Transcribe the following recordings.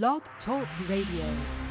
Blog Talk Radio.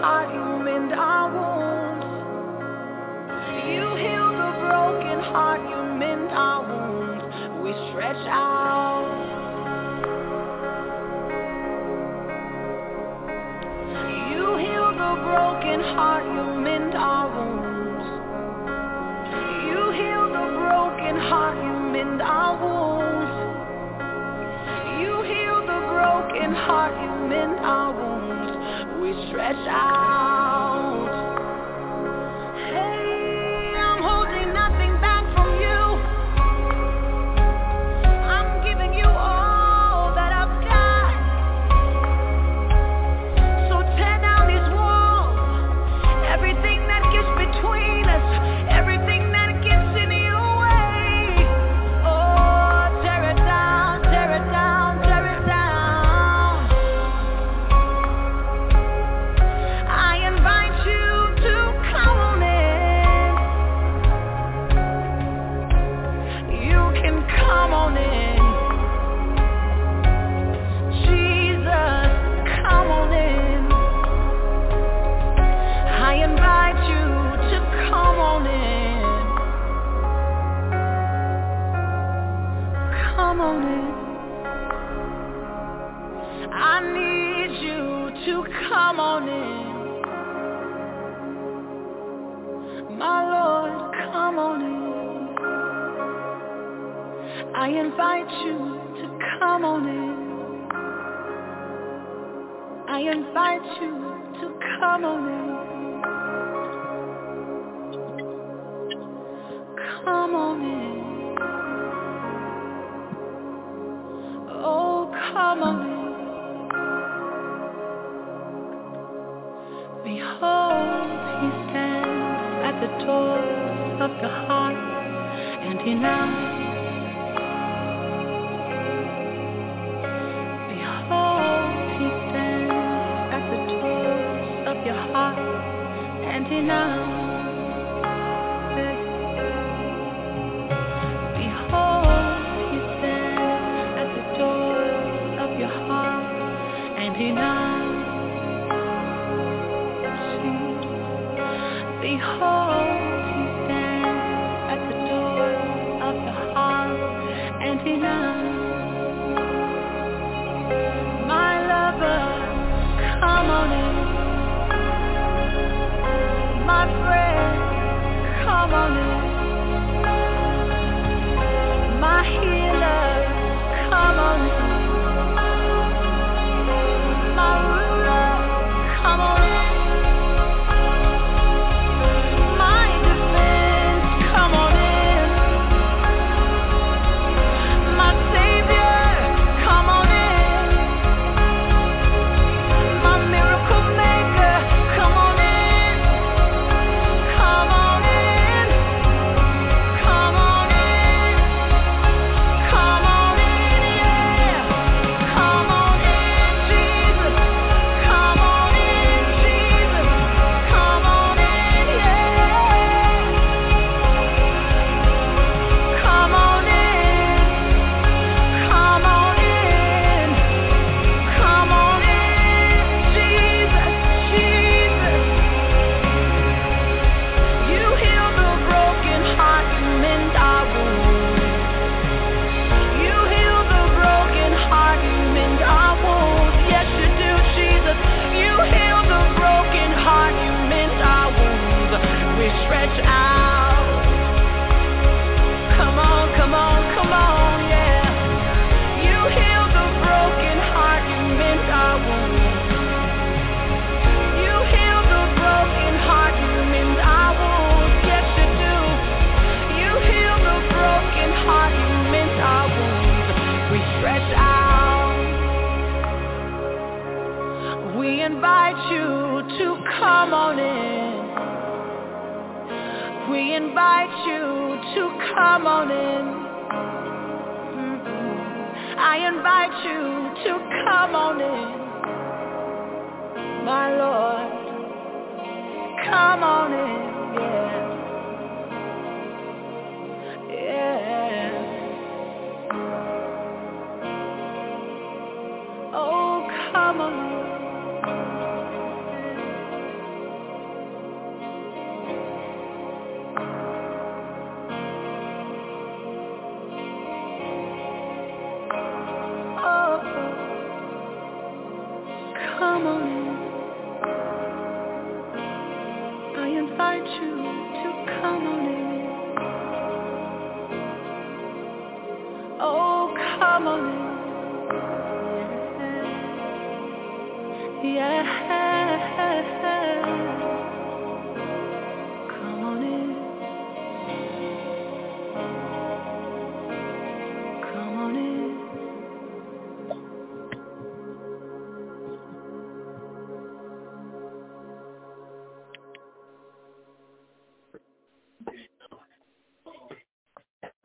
Heart, and he come on in. Mm-mm. I invite you to come on in. My Lord, come on in, yeah.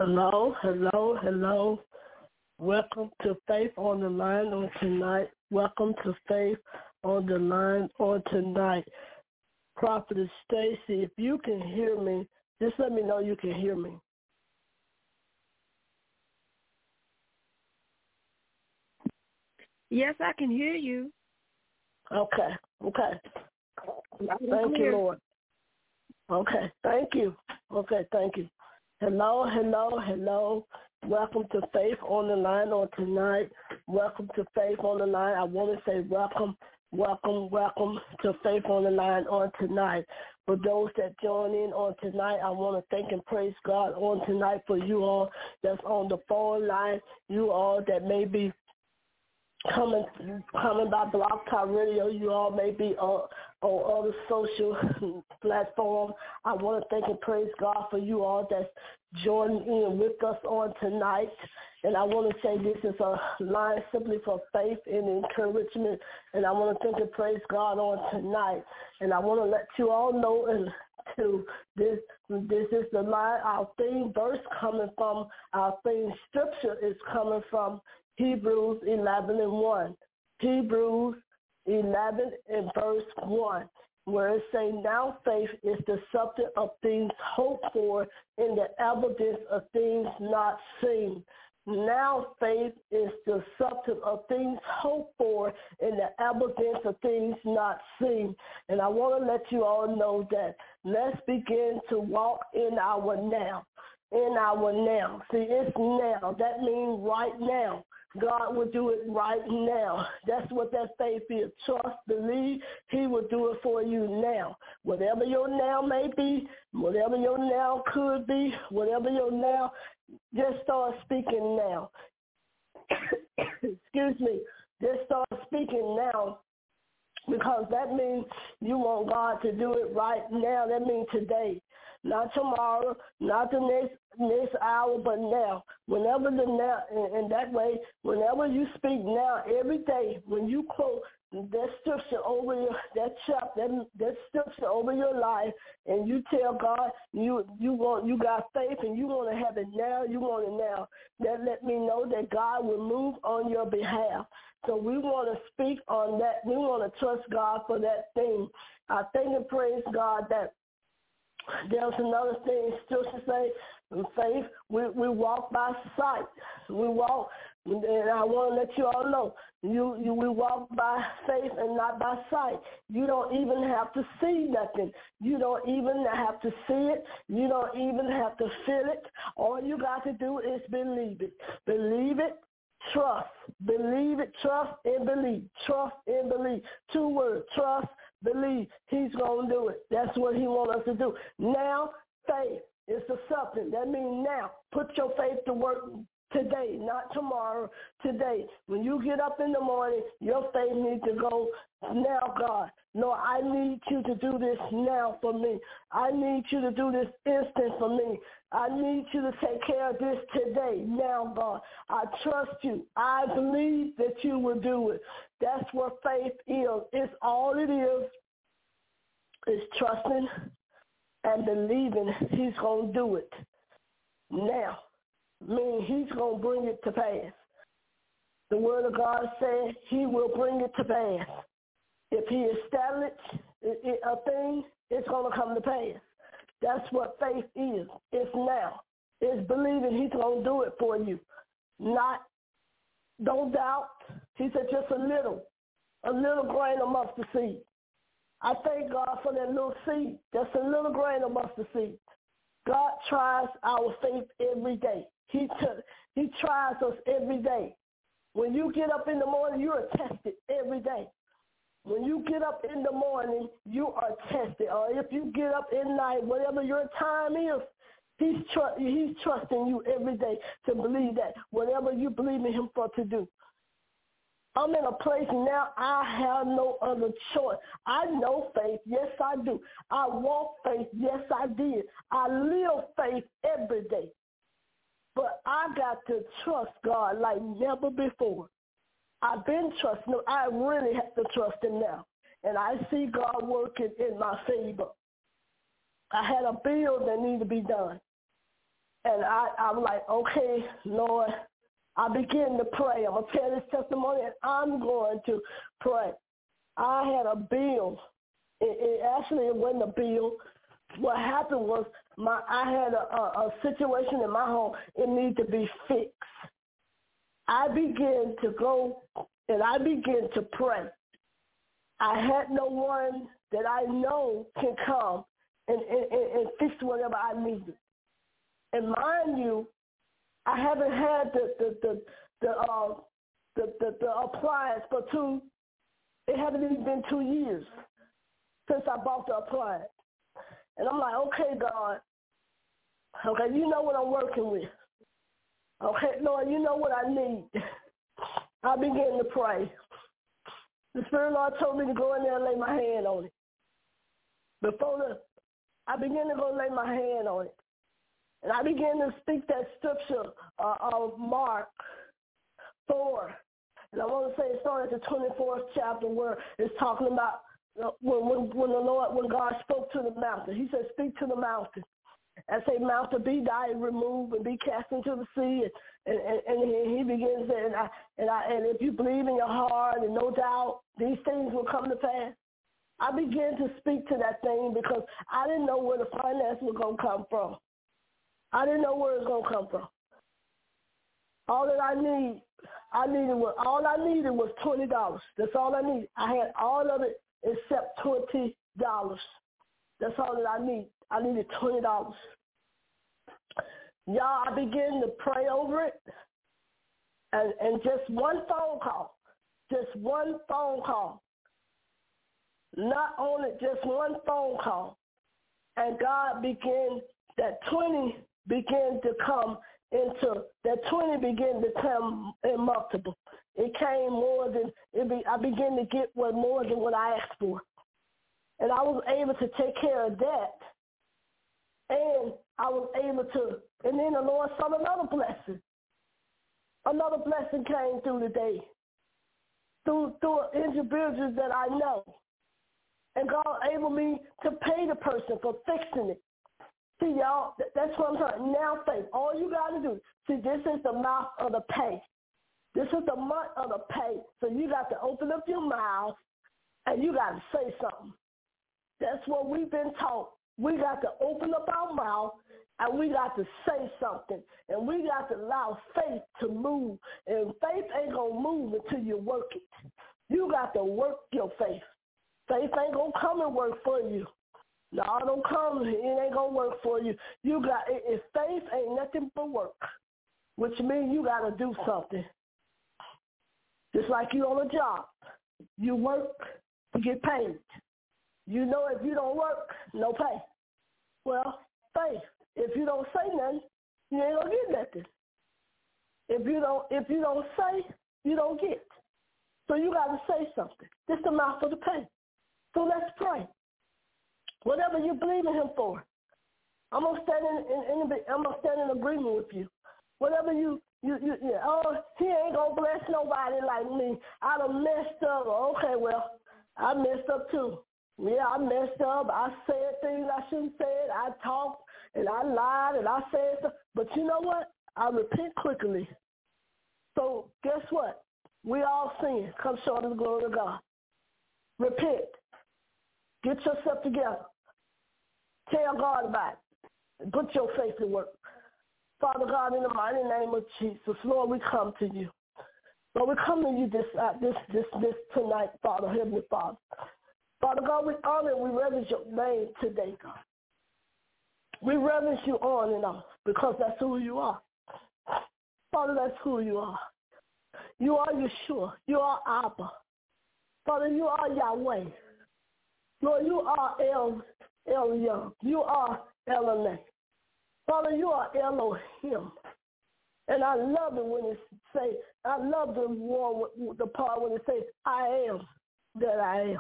Hello, hello, hello. Welcome to Faith on the Line on tonight. Welcome to Faith on the Line on tonight. Prophetess Stacy, if you can hear me, just let me know you can hear me. Yes, I can hear you. Okay, okay. Thank you. Lord. Okay, thank you. Okay, thank you. Hello, hello, hello. Welcome to Faith on the Line on tonight. Welcome to Faith on the Line. I want to say welcome, welcome, welcome to Faith on the Line on tonight. For those that join in on tonight, I want to thank and praise God on tonight for you all that's on the phone line, you all that may be coming coming by Blog Talk Radio. You all may be uh, on, on other social platforms. I want to thank and praise God for you all that's joining in with us on tonight. And I want to say this is a line simply for faith and encouragement. And I want to thank and praise God on tonight. And I want to let you all know and to this this is the line our theme verse coming from our theme scripture is coming from Hebrews 11 and 1. Hebrews 11 and verse 1, where it says, Now faith is the substance of things hoped for and the evidence of things not seen. Now faith is the substance of things hoped for and the evidence of things not seen. And I want to let you all know that let's begin to walk in our now. In our now. See, it's now. That means right now. God will do it right now. That's what that faith is. Trust, believe he will do it for you now. Whatever your now may be, whatever your now could be, whatever your now, just start speaking now. Excuse me. Just start speaking now because that means you want God to do it right now. That means today not tomorrow, not the next next hour, but now. Whenever the now, and, that way, whenever you speak now, every day, when you quote that scripture over your that chapter, that, that scripture over your life, and you tell God you you want you got faith and you want to have it now, you want it now. That let me know that God will move on your behalf. So we want to speak on that. We want to trust God for that thing. I thank and praise God that there's another thing still to say, faith, we, we walk by sight. We walk, and I want to let you all know, you, you we walk by faith and not by sight. You don't even have to see nothing. You don't even have to see it. You don't even have to feel it. All you got to do is believe it. Believe it, trust. Believe it, trust, and believe. Trust and believe. Two words, trust, believe he's going to do it. That's what he wants us to do. Now, faith is the something. That means now. Put your faith to work today, not tomorrow, today. When you get up in the morning, your faith needs to go now, God. No, I need you to do this now for me. I need you to do this instant for me. I need you to take care of this today, now, God. I trust you. I believe that you will do it. That's what faith is. It's all it is. It's trusting and believing he's going to do it now. Meaning he's going to bring it to pass. The word of God says he will bring it to pass. If he established a thing, it's going to come to pass. That's what faith is. It's now. It's believing he's going to do it for you. Not, don't doubt. He said just a little, a little grain of mustard seed. I thank God for that little seed. That's a little grain of mustard seed. God tries our faith every day. He, t- he tries us every day. When you get up in the morning, you are tested every day. When you get up in the morning, you are tested. Or if you get up at night, whatever your time is, he's, tr- he's trusting you every day to believe that whatever you believe in him for to do. I'm in a place now I have no other choice. I know faith. Yes, I do. I walk faith. Yes, I did. I live faith every day. But I got to trust God like never before. I've been trusting. I really have to trust him now. And I see God working in my favor. I had a bill that needed to be done. And I, I'm like, okay, Lord, I begin to pray. I'm going to tell this testimony and I'm going to pray. I had a bill. It, it actually it wasn't a bill. What happened was my I had a, a, a situation in my home. It needed to be fixed. I began to go and I began to pray. I had no one that I know can come and, and, and fix whatever I needed. And mind you, I haven't had the the the the uh, the, the, the appliance for two. It hasn't even been two years since I bought the appliance, and I'm like, okay, God, okay, you know what I'm working with. Okay, Lord, you know what I need. I began to pray. The Spirit Lord told me to go in there and lay my hand on it. Before the, I began to go lay my hand on it. And I began to speak that scripture uh, of Mark 4. And I want to say it started at the 24th chapter where it's talking about when, when, when the Lord, when God spoke to the mountain. He said, speak to the mountain and say, mountain, be thy removed and be cast into the sea. And, and, and he begins there, and, I, and, I, and if you believe in your heart and no doubt, these things will come to pass. I began to speak to that thing because I didn't know where the finance was going to come from. I didn't know where it was going to come from. All that I need, I needed was all I needed was twenty dollars. That's all I needed. I had all of it except twenty dollars. That's all that I need. I needed twenty dollars. Y'all, I began to pray over it, and and just one phone call, just one phone call. Not only just one phone call, and God began that twenty began to come into that twenty began to come in multiple. It came more than be, I began to get what more than what I asked for, and I was able to take care of that and I was able to, and then the Lord saw another blessing. Another blessing came through the day, through through individuals that I know, and God enabled me to pay the person for fixing it. See, y'all, that's what I'm talking. Now, faith. All you got to do. See, this is the mouth of the pay. This is the month of the pay. So you got to open up your mouth and you got to say something. That's what we've been taught. We got to open up our mouth and we got to say something. And we got to allow faith to move. And faith ain't going to move until you work it. You got to work your faith. Faith ain't going to come and work for you. No, don't come. It ain't going to work for you. You got, if faith ain't nothing but work, which means you got to do something. Just like you on a job. You work to get paid. You know if you don't work, no pay. Well, faith. If you don't say nothing, you ain't gonna get nothing. If you don't if you don't say, you don't get. So you gotta say something. This is the mouth of the pay. So let's pray. Whatever you believe in him for. I'm gonna stand in, in, in I'm gonna stand in agreement with you. Whatever you you, you, yeah, oh, he ain't gonna bless nobody like me. I done messed up. Okay, well, I messed up too. Yeah, I messed up. I said things I shouldn't said. I talked and I lied and I said stuff. But you know what? I repent quickly. So guess what? We all sin. Come short of the glory of God. Repent. Get yourself together. Tell God about it. Put your faith to work. Father God, in the mighty name of Jesus, Lord, we come to you. Lord, we come to you this uh, this this this tonight, Father, Heavenly Father. Father God, we honor and we reverence your name today, God. We reverence you on and off because that's who you are. Father, that's who you are. You are Yeshua. You are Abba. Father, you are Yahweh. Lord, you are El Elyon. You are Elohim. Father, you are Elohim. And I love it when it say, I love the one, the part when it says, I am that I am.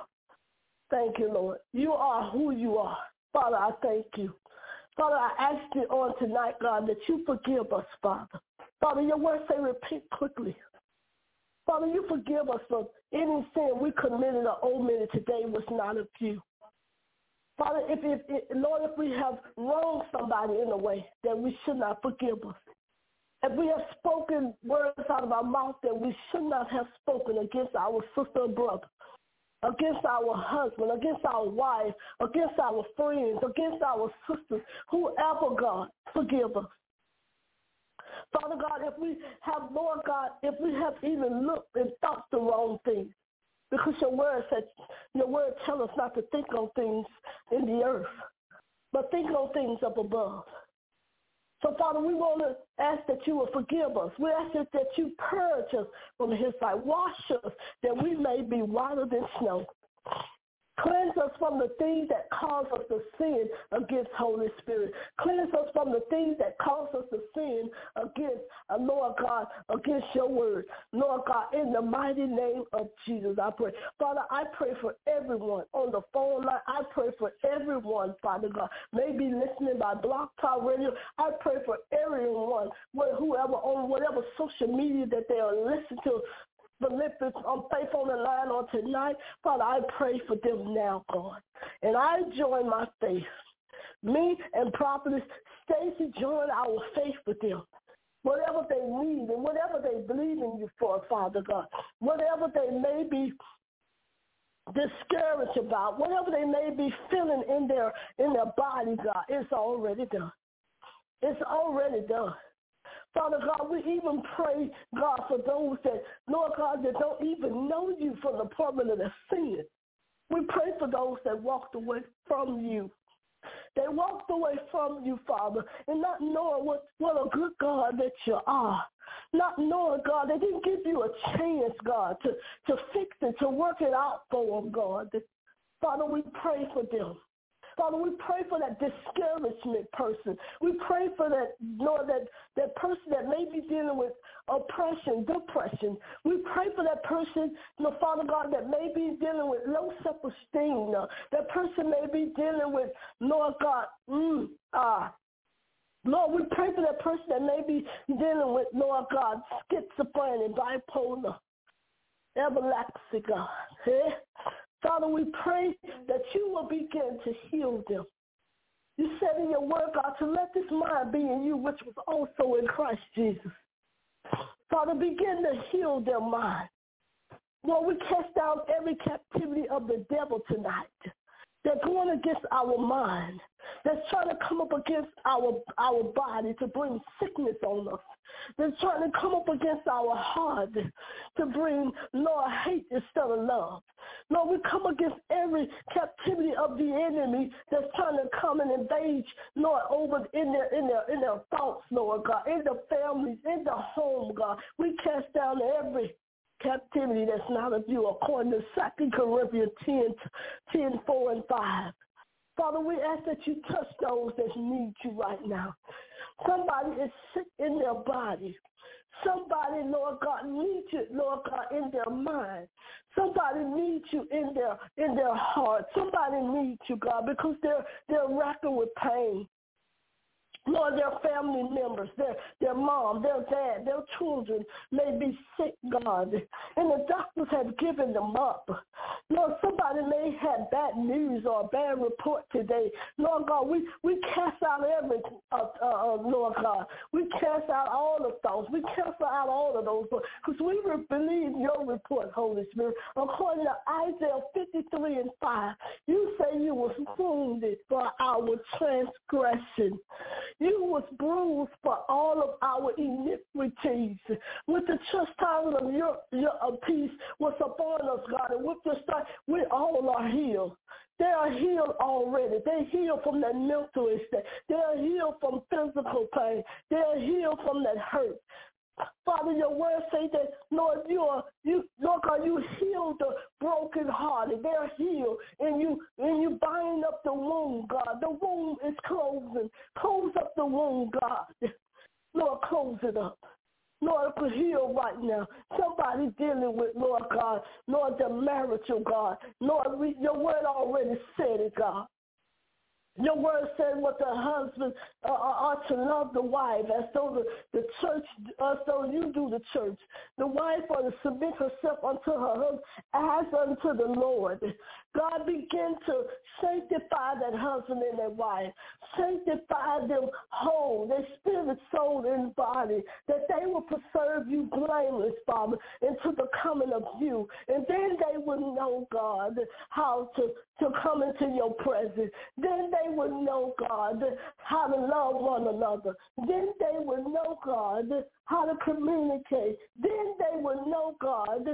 Thank you, Lord. You are who you are. Father, I thank you. Father, I ask you on tonight, God, that you forgive us, Father. Father, your word say repent quickly. Father, you forgive us for any sin we committed or omitted today was not of you. Father, if, if, if, Lord, if we have wronged somebody in a way that we should not forgive us. If we have spoken words out of our mouth that we should not have spoken against our sister or brother against our husband, against our wife, against our friends, against our sisters, whoever, God, forgive us. Father God, if we have, Lord God, if we have even looked and thought the wrong things, because your word says your word tell us not to think on things in the earth, but think on things up above. So, Father, we want to ask that you will forgive us. We ask that you purge us from his sight. Wash us that we may be whiter than snow. Cleanse us from the things that cause us to sin against Holy Spirit. Cleanse us from the things that cause us to sin against, uh, Lord God, against your word. Lord God, in the mighty name of Jesus, I pray. Father, I pray for everyone on the phone line. I pray for everyone, Father God. Maybe listening by Blog Talk Radio. I pray for everyone, whoever on whatever social media that they are listening to Philippians on faith on the line on tonight. Father, I pray for them now, God. And I join my faith. Me and Prophetess Stacy join our faith with them. Whatever they need and whatever they believe in you for, Father God. Whatever they may be discouraged about, whatever they may be feeling in their in their body, God, it's already done. It's already done. Father God, we even pray, God, for those that, Lord God, that don't even know you from the pardon of their sin. We pray for those that walked away from you. They walked away from you, Father, and not knowing what, what a good God that you are. Not knowing, God, they didn't give you a chance, God, to, to fix it, to work it out for them, God. Father, we pray for them. Father, we pray for that discouragement person. We pray for that, Lord, that, that person that may be dealing with oppression, depression. We pray for that person, Lord, Father God, that may be dealing with low self-esteem. That person may be dealing with, Lord God, mm, ah, Lord, we pray for that person that may be dealing with, Lord God, schizophrenia, bipolar, epilepsy, God. Eh? Father, we pray that you will begin to heal them. You said in your word, God, to let this mind be in you, which was also in Christ Jesus. Father, begin to heal their mind. Lord, we cast down every captivity of the devil tonight. They're going against our mind. They're trying to come up against our our body to bring sickness on us. They're trying to come up against our heart to bring, Lord, hate instead of love. Lord, we come against every captivity of the enemy that's trying to come and invade, Lord, over in their in their in their thoughts, Lord God, in the families, in the home, God. We cast down every captivity that's not of you, according to 2 Corinthians 10, 10, 4 and 5. Father, we ask that you touch those that need you right now. Somebody is sick in their body. Somebody, Lord God, needs you, Lord God, in their mind. Somebody needs you in their in their heart. Somebody needs you, God, because they're they're racking with pain. Lord, their family members, their, their mom, their dad, their children may be sick, God, and the doctors have given them up. Lord, somebody may have bad news or a bad report today. Lord God, we, we cast out every, uh, uh, uh Lord God, we cast out all the thoughts. We cast out all of those because we believe your report, Holy Spirit. According to Isaiah 53 and 5, you say you was wounded for our transgression. You was bruised for all of our iniquities. With the chastisement of your, your peace was upon us, God. And with the stripes, we all are healed. They are healed already. They healed from that mental state. They are healed from physical pain. They are healed from that hurt. Father, your word say that, Lord, you are you Lord God, you heal the broken hearted. They're healed. And you and you bind up the wound, God. The wound is closing. Close up the wound, God. Lord, close it up. Lord, could heal right now. Somebody dealing with, Lord God, Lord, the marital God. Lord, we, your word already said it, God. Your word said what the husband uh, uh, ought to love the wife as though the, the church, as though you do the church. The wife ought to submit herself unto her husband as unto the Lord. God begin to sanctify that husband and that wife. Sanctify them whole, their spirit, soul, and body, that they will preserve you blameless, Father, until the coming of you. And then they will know, God, how to, to come into your presence. Then they will know, God, how to love one another. Then they will know, God, how to communicate. Then they will know, God,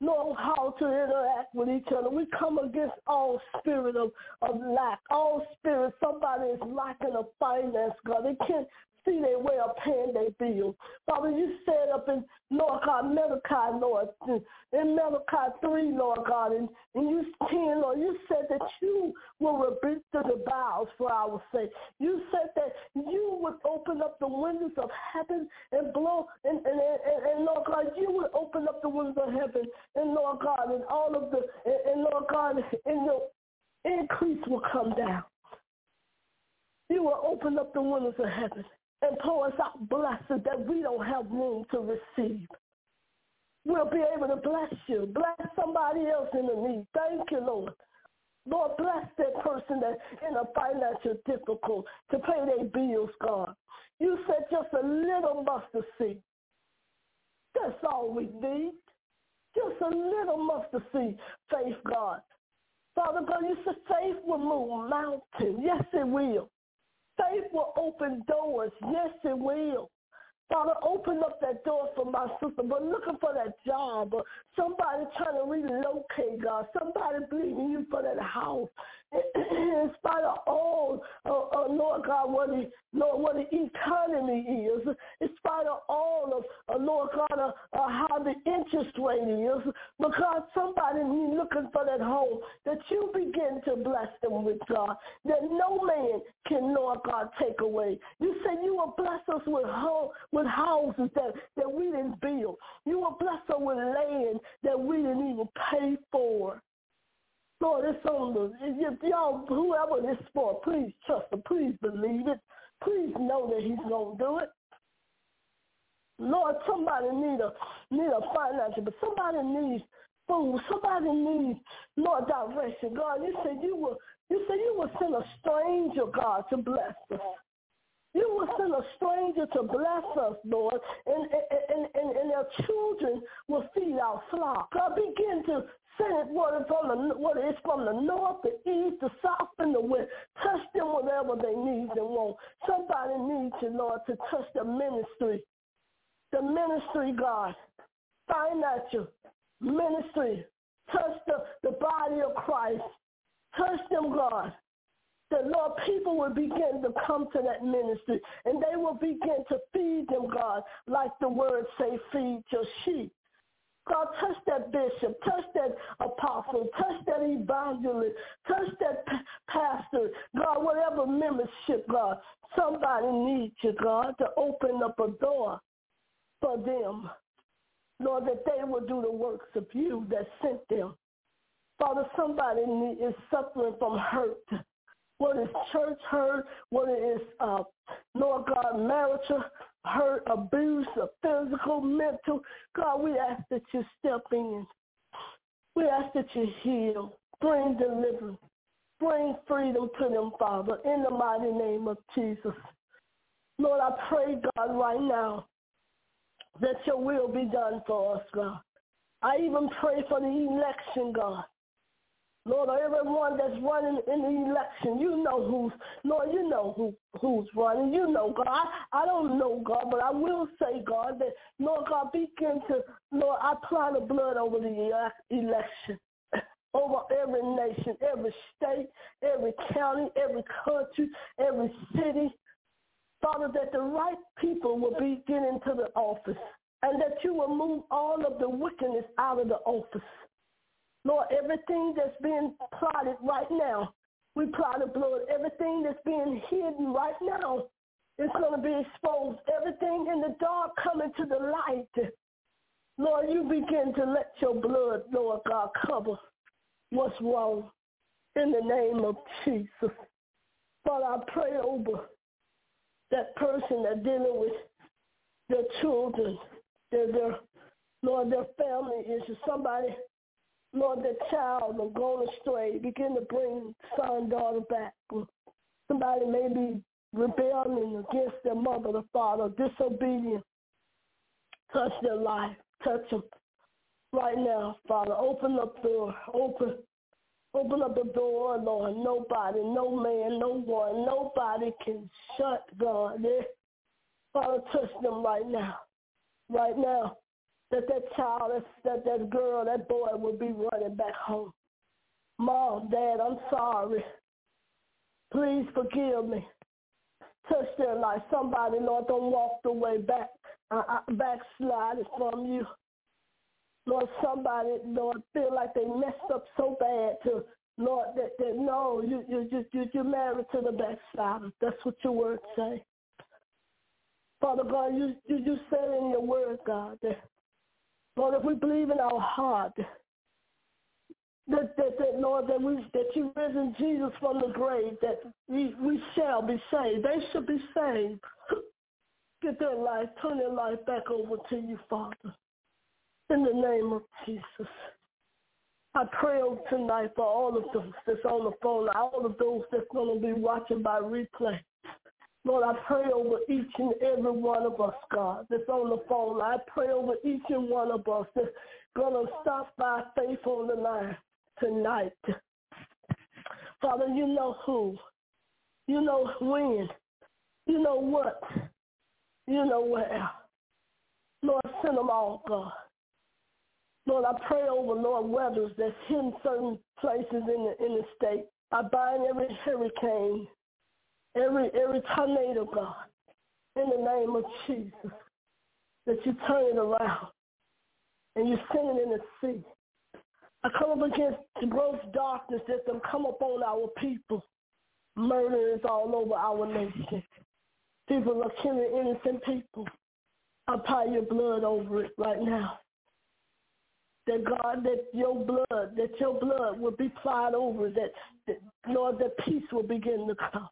know how to interact with each other. We come against all spirit of, of lack, all spirit. Somebody is lacking of finance, God. They can't see their way of paying their bills. Father, you said up in Lord God, Malachi, Lord, in Malachi 3, Lord God, and, and you 10, Lord, you said that you will rebuke the bowels for our sake. You said that you would open up the windows of heaven and blow, and, and, and, and Lord God, you would open up the windows of heaven, and Lord God, and all of the, and, and Lord God, and your increase will come down. You will open up the windows of heaven and pour us out blessings that we don't have room to receive. We'll be able to bless you. Bless somebody else in the need. Thank you, Lord. Lord, bless that person that's in a financial difficult to pay their bills, God. You said just a little mustard seed. That's all we need. Just a little mustard seed, faith, God. Father God, you said faith will move mountains. Yes, it will. Faith will open doors. Yes, it will. Father, open up that door for my sister, but looking for that job, somebody trying to relocate, God, somebody believing you for that house. In spite of all, uh, Lord God, what the, Lord, what the economy is, in spite of all of, uh, Lord God, uh, uh, how the interest rate is, because somebody me looking for that home, that you begin to bless them with God, that no man can, Lord God, take away. You said you will bless us with home, with houses that, that we didn't build. You will bless us with land that we didn't even pay for. Lord, it's on the, if y'all, whoever this for, please trust him. Please believe it. Please know that he's going to do it. Lord, somebody need a need a financial, but somebody needs food. Somebody needs Lord direction. God, you said you will you said you will send a stranger, God, to bless us. You will send a stranger to bless us, Lord, and, and, and, and their children will feed our flock. God, begin to send it whether from the whether it's from the north, the east, the south, and the west. Touch them whatever they need and want. Somebody needs you, Lord, to touch the ministry. The ministry, God. Financial ministry. Touch the, the body of Christ. Touch them, God that Lord, people will begin to come to that ministry and they will begin to feed them, God, like the word say, feed your sheep. God, touch that bishop, touch that apostle, touch that evangelist, touch that p- pastor, God, whatever membership, God. Somebody needs you, God, to open up a door for them. Lord, that they will do the works of you that sent them. Father, somebody is suffering from hurt what is church hurt, what is, uh, Lord God, marital hurt, abuse, physical, mental. God, we ask that you step in. We ask that you heal, bring deliverance, bring freedom to them, Father, in the mighty name of Jesus. Lord, I pray, God, right now that your will be done for us, God. I even pray for the election, God. Lord, everyone that's running in the election, you know who's, Lord, you know who who's running. You know, God. I, I don't know, God, but I will say, God, that, Lord God, begin to, Lord, I apply the blood over the uh, election, over every nation, every state, every county, every country, every city. Father, that the right people will be getting to the office and that you will move all of the wickedness out of the office. Lord, everything that's being plotted right now, we plot the blood. Everything that's being hidden right now is going to be exposed. Everything in the dark coming to the light. Lord, you begin to let your blood, Lord God, cover what's wrong in the name of Jesus. Father, I pray over that person that's dealing with their children, their, their Lord, their family issues. Somebody Lord, the child will go astray. Begin to bring son, daughter back. Somebody may be rebelling against their mother, the father, disobedient. Touch their life. Touch them right now, Father. Open up the door. Open. Open up the door, Lord. Nobody, no man, no one, nobody can shut God. Father, touch them right now. Right now that that child, that, that girl, that boy will be running back home. Mom, Dad, I'm sorry. Please forgive me. touch their life. Somebody, Lord, don't walk the way back, uh, uh from you. Lord, somebody, Lord, feel like they messed up so bad to, Lord, that, that no, you, you, you, you're married to the backslider. That's what your word say. Father God, you, you, you said in your word, God, that, Lord, if we believe in our heart, that, that, that Lord, that we that you risen Jesus from the grave, that we, we shall be saved. They should be saved. Get their life, turn their life back over to you, Father. In the name of Jesus. I pray tonight for all of those that's on the phone, all of those that's going to be watching by replay. Lord, I pray over each and every one of us, God, that's on the phone. I pray over each and one of us that's going to stop by faith on the line tonight. Father, you know who. You know when. You know what. You know where. Lord, send them all, God. Lord, I pray over Lord weathers that's in certain places in the in the state. I bind every hurricane, every every tornado, God, in the name of Jesus, that you turn it around and you send it in the sea. I come up against the gross darkness that them come upon our people. Murder is all over our nation. People are killing innocent people. I apply your blood over it right now. That God, that your blood, that your blood will be applied over that, that Lord, that peace will begin to come.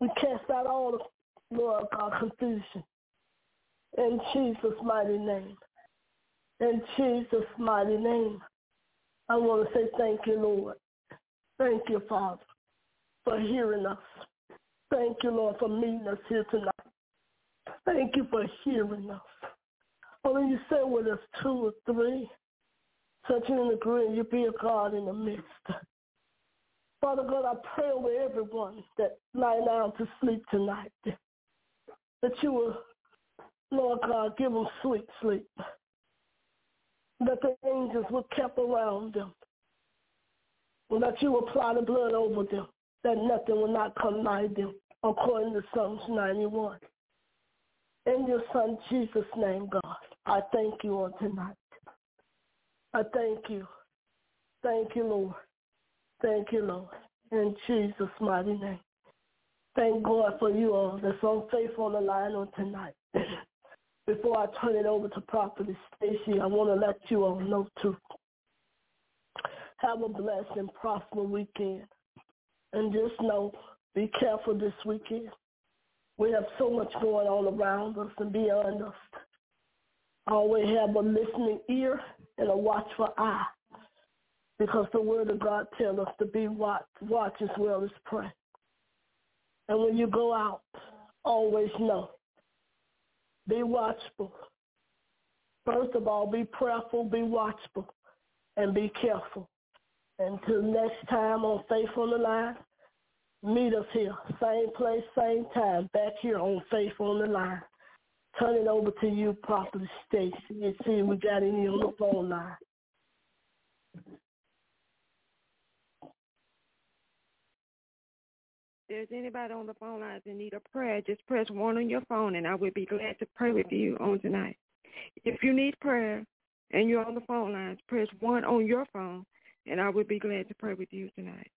We cast out all the, Lord God, confusion. In Jesus' mighty name. In Jesus' mighty name. I want to say thank you, Lord. Thank you, Father, for hearing us. Thank you, Lord, for meeting us here tonight. Thank you for hearing us. Oh, Only you say with us two or three, touching and agreeing, you be a God in the midst. Father God, I pray over everyone that lie down to sleep tonight, that you will, Lord God, give them sweet sleep that the angels will kept around them, and that you will apply the blood over them, that nothing will not come nigh them, according to Psalms 91. In your Son Jesus' name, God, I thank you on tonight. I thank you. Thank you, Lord. Thank you, Lord. In Jesus' mighty name. Thank God for you all that's on faith on the line on tonight. Before I turn it over to Prophet Stacy, I want to let you all know too. have a blessed and prosperous weekend. And just know, be careful this weekend. We have so much going on around us and beyond us. Always have a listening ear and a watchful eye because the word of God tells us to be watch, watch as well as pray. And when you go out, always know be watchful. First of all, be prayerful, be watchful, and be careful. Until next time on Faith on the Line, meet us here. Same place, same time, back here on Faith on the Line. Turn it over to you, Prophet Stacy, and see if we got any on the phone line. There's anybody on the phone lines in need of prayer, just press one on your phone and I will be glad to pray with you on tonight. If you need prayer and you're on the phone lines, press one on your phone and I will be glad to pray with you tonight.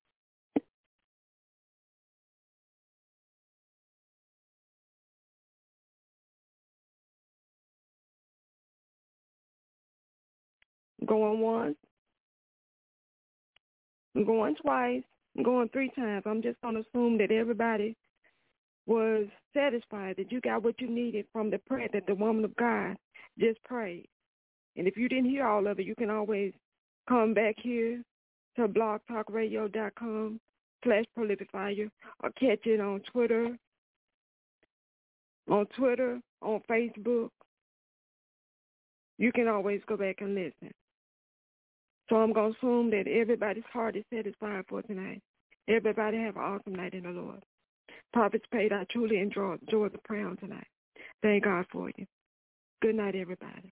Going once, going twice, going three times. I'm just going to assume that everybody was satisfied that you got what you needed from the prayer that the woman of God just prayed. And if you didn't hear all of it, you can always come back here to blogtalkradio.com slash prolificfire or catch it on Twitter, on Twitter, on Facebook. You can always go back and listen. So I'm going to assume that everybody's heart is satisfied for tonight. Everybody have an awesome night in the Lord. Prophetess Pate. I truly enjoy, enjoy the prayer tonight. Thank God for you. Good night, everybody.